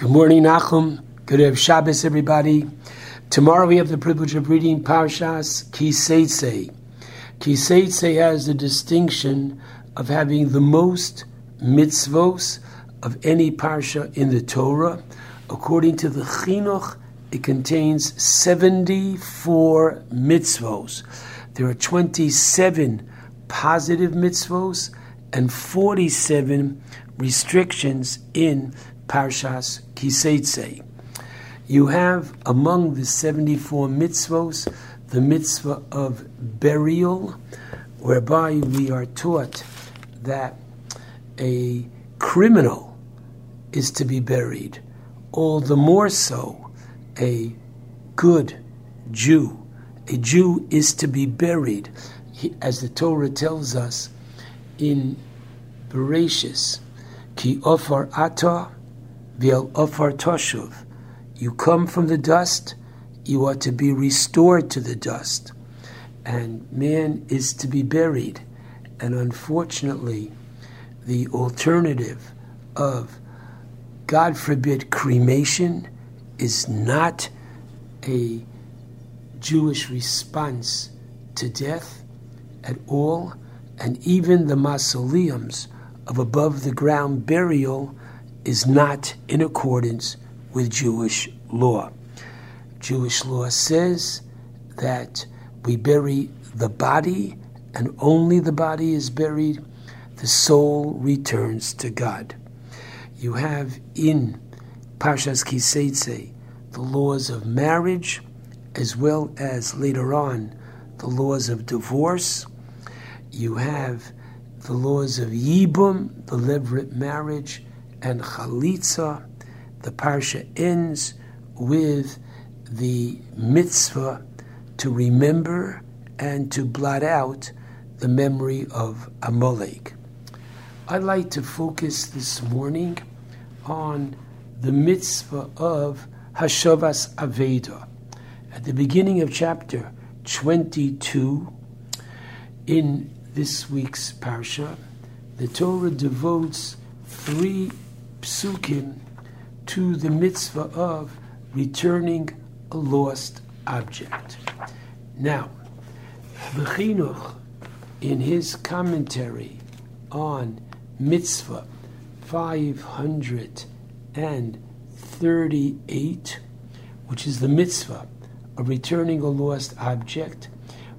Good morning, Nachum. Good have Shabbos, everybody. Tomorrow we have the privilege of reading Parshas Kiseitse. Kiseitse has the distinction of having the most mitzvos of any parsha in the Torah. According to the Chinuch, it contains 74 mitzvos. There are 27 positive mitzvos and 47 restrictions in Parshas Kiseitse. You have among the 74 mitzvos the mitzvah of burial, whereby we are taught that a criminal is to be buried, all the more so a good Jew. A Jew is to be buried, as the Torah tells us in Bereshis, Ki ofar ata v'el ofar toshuv you come from the dust, you are to be restored to the dust. And man is to be buried. And unfortunately, the alternative of, God forbid, cremation is not a Jewish response to death at all. And even the mausoleums of above the ground burial is not in accordance with Jewish law. Jewish law says that we bury the body, and only the body is buried, the soul returns to God. You have in Parshas Kiseitse the laws of marriage, as well as later on the laws of divorce. You have the laws of Yibum, the levirate marriage, and Chalitza, the parsha ends with the mitzvah to remember and to blot out the memory of Amalek. I'd like to focus this morning on the mitzvah of Hashavas Aveda. At the beginning of chapter 22, in this week's parsha, the Torah devotes three psukim to the mitzvah of returning a lost object. Now, the Chinuch, in his commentary on mitzvah 538, which is the mitzvah of returning a lost object,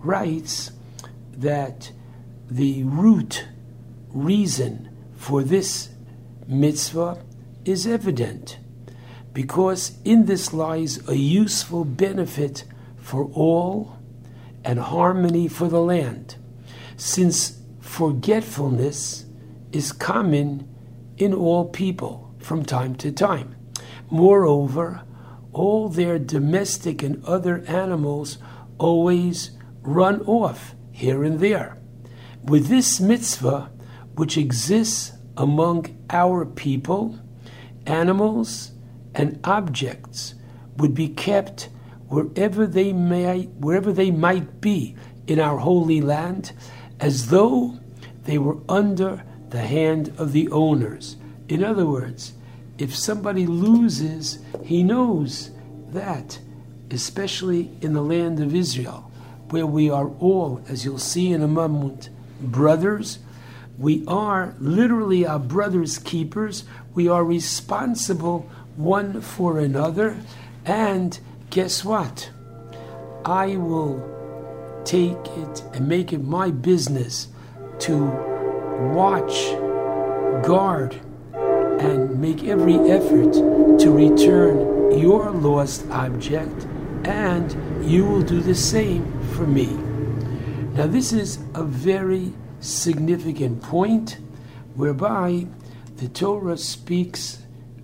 writes that the root reason for this mitzvah is evident because in this lies a useful benefit for all and harmony for the land, since forgetfulness is common in all people from time to time. Moreover, all their domestic and other animals always run off here and there. With this mitzvah, which exists among our people, animals and objects would be kept wherever they may wherever they might be in our holy land as though they were under the hand of the owners. In other words if somebody loses he knows that especially in the land of Israel where we are all as you'll see in a moment brothers we are literally our brother's keepers. We are responsible one for another. And guess what? I will take it and make it my business to watch, guard, and make every effort to return your lost object, and you will do the same for me. Now, this is a very significant point whereby the Torah speaks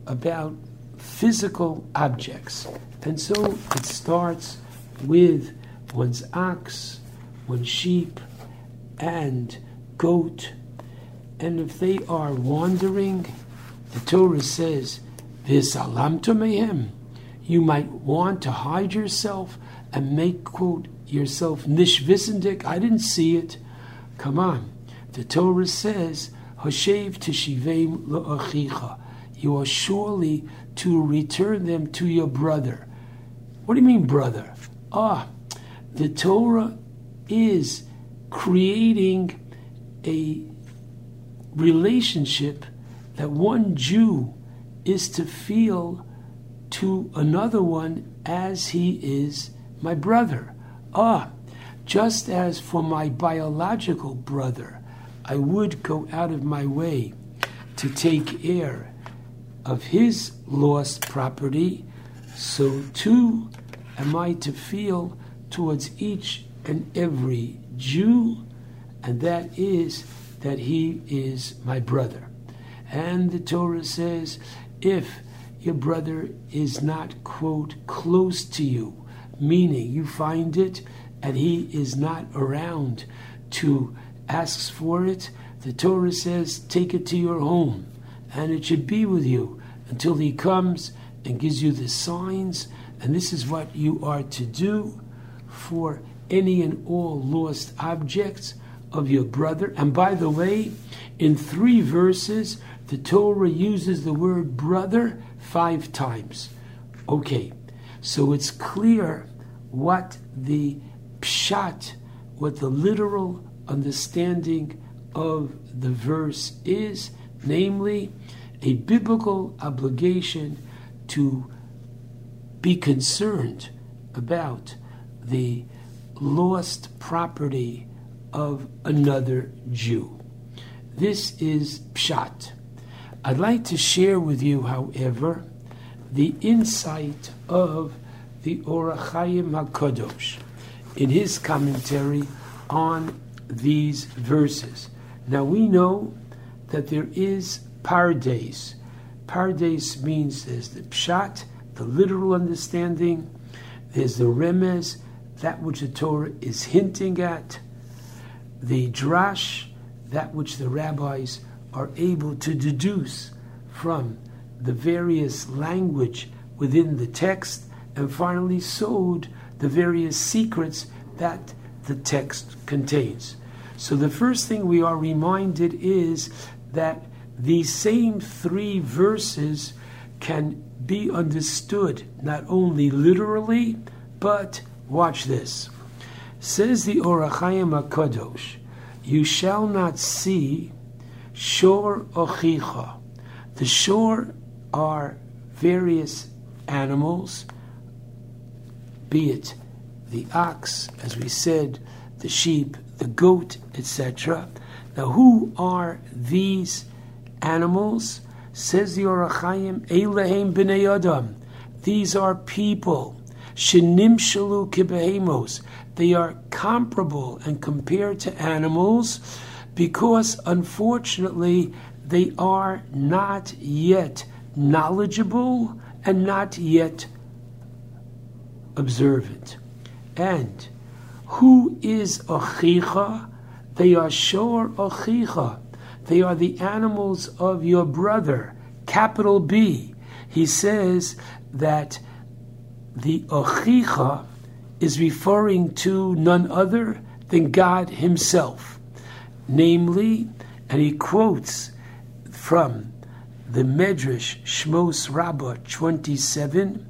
about physical objects. And so it starts with one's ox, one's sheep, and goat. And if they are wandering, the Torah says, Visalamto mehem. You might want to hide yourself and make, quote, yourself nishvisendik. I didn't see it. Come on. The Torah says, Hoshev tishivim lo'achicha. you are surely to return them to your brother. What do you mean, brother? Ah, the Torah is creating a relationship that one Jew is to feel to another one as he is my brother. Ah, just as for my biological brother, I would go out of my way to take care of his lost property, so too am I to feel towards each and every Jew, and that is that he is my brother. And the Torah says, if your brother is not, quote, close to you, meaning you find it and he is not around to ask for it, the Torah says, take it to your home and it should be with you until he comes and gives you the signs. And this is what you are to do for any and all lost objects of your brother. And by the way, in three verses, the Torah uses the word brother five times. Okay, so it's clear what the pshat, what the literal understanding of the verse is, namely a biblical obligation to be concerned about the lost property of another Jew. This is pshat. I'd like to share with you, however, the insight of the Or HaChaim HaKadosh in his commentary on these verses. Now we know that there is pardes. Pardes means there's the pshat, the literal understanding, there's the remez, that which the Torah is hinting at, the drash, that which the rabbis are able to deduce from the various language within the text, and finally sod the various secrets that the text contains. So the first thing we are reminded is that these same three verses can be understood not only literally, but watch this. Says the Or HaChaim HaKadosh, you shall not see shor ochicha. The shor are various animals, be it the ox, as we said, the sheep, the goat, etc. Now, who are these animals? Says the Or HaChaim, Eilehem b'nei Adam. These are people. Shenim shalu. They are comparable and compared to animals because unfortunately they are not yet knowledgeable and not yet observant. And who is Achicha? They are Shor Achicha. They are the animals of your brother, capital B. He says that the Achicha is referring to none other than God Himself. Namely, and he quotes from the Medrash Shmos Rabbah 27,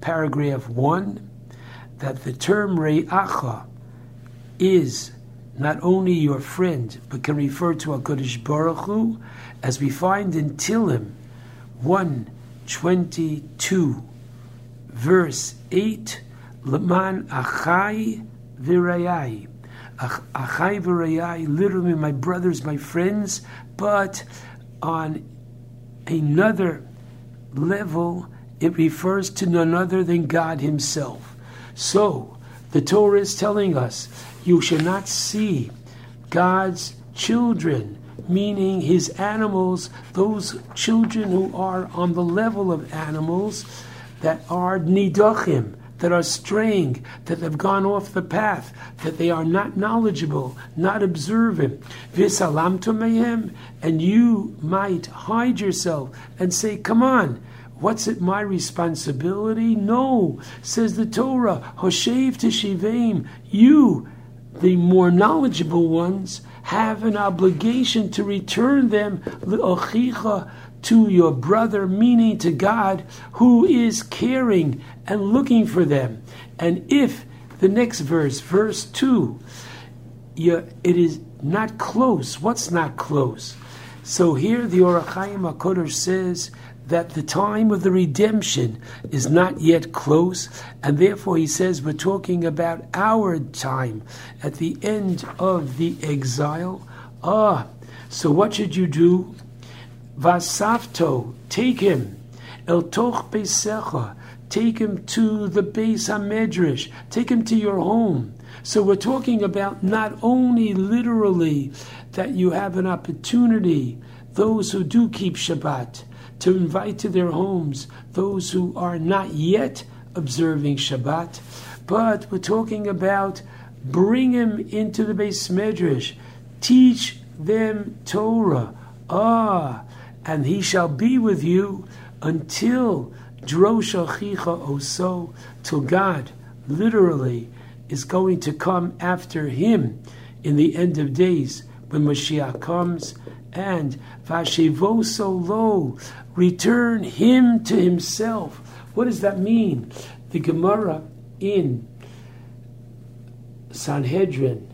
paragraph 1, that the term Re'acha is not only your friend, but can refer to HaKadosh Baruch Hu, as we find in Tilim 122, verse 8, Leman achai virayai. Achai virayai, literally my brothers, my friends, but on another level, it refers to none other than God Himself. So, the Torah is telling us you shall not see God's children, meaning His animals, those children who are on the level of animals that are nidachim, that are straying, that have gone off the path, that they are not knowledgeable, not observant. Visalam to mehem, and you might hide yourself and say, Come on, what's it my responsibility? No, says the Torah, Hoshev Teshivim, you, the more knowledgeable ones, have an obligation to return them to your brother, meaning to God, who is caring and looking for them. And if the next verse, verse 2, it is not close. What's not close? So here the Ohr HaChaim HaKadosh says that the time of the redemption is not yet close, and therefore he says we're talking about our time at the end of the exile. Ah, so what should you do? Vasafto, take him. El toch beisecha, take him to the Beis Hamedrash, take him to your home. So we're talking about not only literally that you have an opportunity, those who do keep Shabbat, to invite to their homes those who are not yet observing Shabbat, but we're talking about bring him into the Beis Medrash, teach them Torah. Ah, and he shall be with you until Drosha Chicha Oso, till God literally is going to come after him in the end of days when Mashiach comes. And Vashivoso lo, return him to himself. What does that mean? The Gemara in Sanhedrin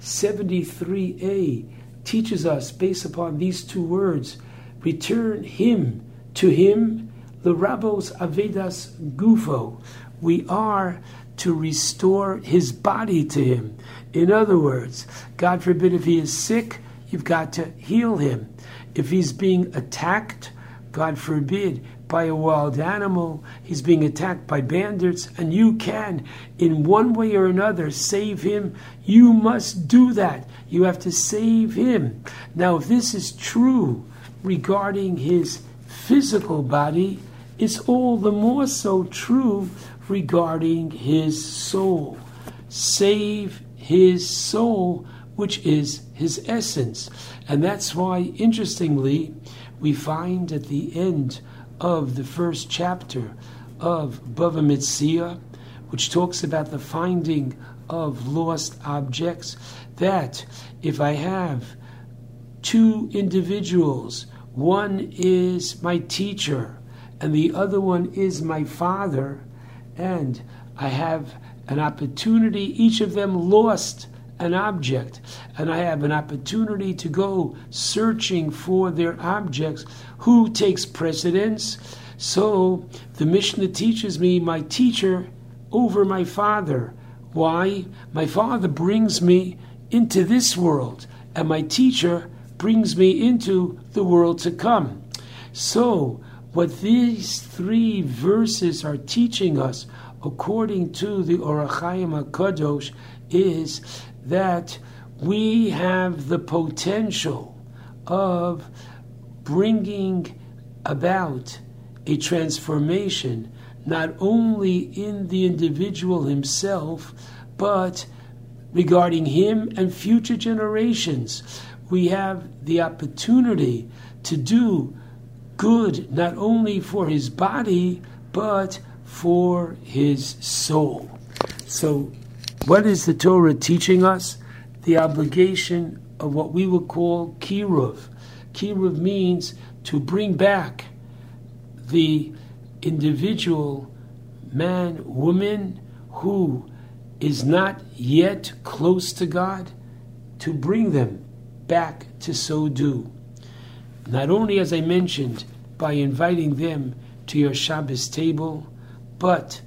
73a teaches us, based upon these two words, return him to him, the Rabbos Avedas Gufo. We are to restore his body to him. In other words, God forbid if he is sick, you've got to heal him. If he's being attacked, God forbid, by a wild animal, he's being attacked by bandits, and you can, in one way or another, save him, you must do that. You have to save him. Now, if this is true regarding his physical body, it's all the more so true regarding his soul. Save his soul, which is his essence. And that's why, interestingly, we find at the end of the first chapter of Bava Metzia, which talks about the finding of lost objects, that if I have two individuals, one is my teacher and the other one is my father, and I have an opportunity, each of them lost an object, and I have an opportunity to go searching for their objects. Who takes precedence? So the Mishnah teaches me my teacher over my father. Why? My father brings me into this world, and my teacher brings me into the world to come. So, what these three verses are teaching us, according to the Ohr HaChaim HaKadosh, is that we have the potential of bringing about a transformation not only in the individual himself, but regarding him and future generations. We have the opportunity to do good not only for his body, but for his soul. So what is the Torah teaching us? The obligation of what we would call kiruv. Kiruv means to bring back the individual man, woman who is not yet close to God, to bring them back to so do. Not only, as I mentioned, by inviting them to your Shabbos table, but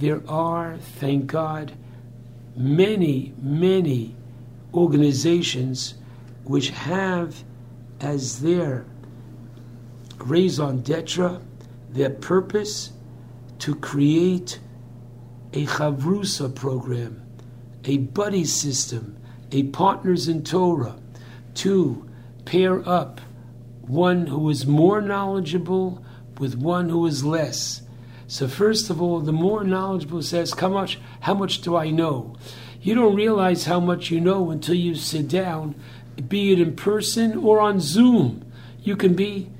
there are, thank God, many, many organizations which have as their raison d'etre, their purpose, to create a chavrusa program, a buddy system, a partners in Torah, to pair up one who is more knowledgeable with one who is less so first of all, the more knowledgeable says, how much, how much do I know? You don't realize how much you know until you sit down, be it in person or on Zoom. You can be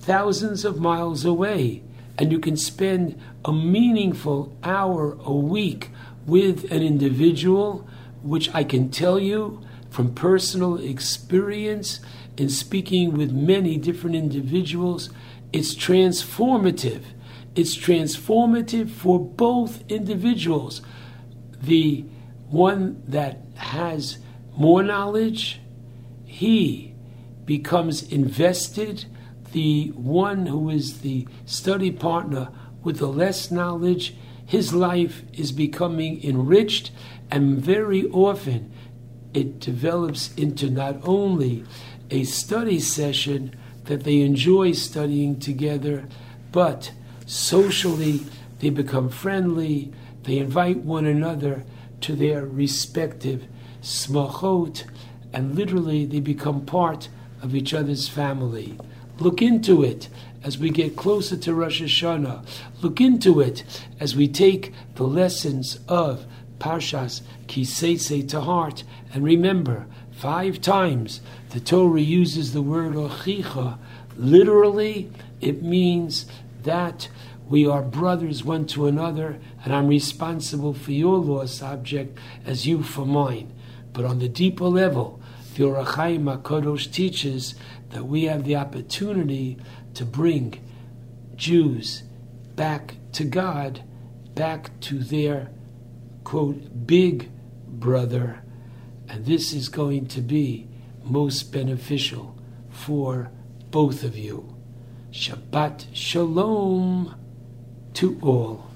thousands of miles away and you can spend a meaningful hour a week with an individual, which I can tell you from personal experience in speaking with many different individuals, it's transformative. It's transformative for both individuals. The one that has more knowledge, he becomes invested. The one who is the study partner with the less knowledge, his life is becoming enriched, and very often it develops into not only a study session that they enjoy studying together, but socially they become friendly, they invite one another to their respective smachot, and literally they become part of each other's family. Look into it as we get closer to Rosh Hashanah. Look into it as we take the lessons of Parshas Kiseitse to heart. And remember, five times the Torah uses the word ochicha. Literally, it means that we are brothers one to another, and I'm responsible for your lost object as you for mine. But on the deeper level, the Ohr HaChaim HaKadosh teaches that we have the opportunity to bring Jews back to God, back to their, quote, big brother, and this is going to be most beneficial for both of you. Shabbat Shalom to all.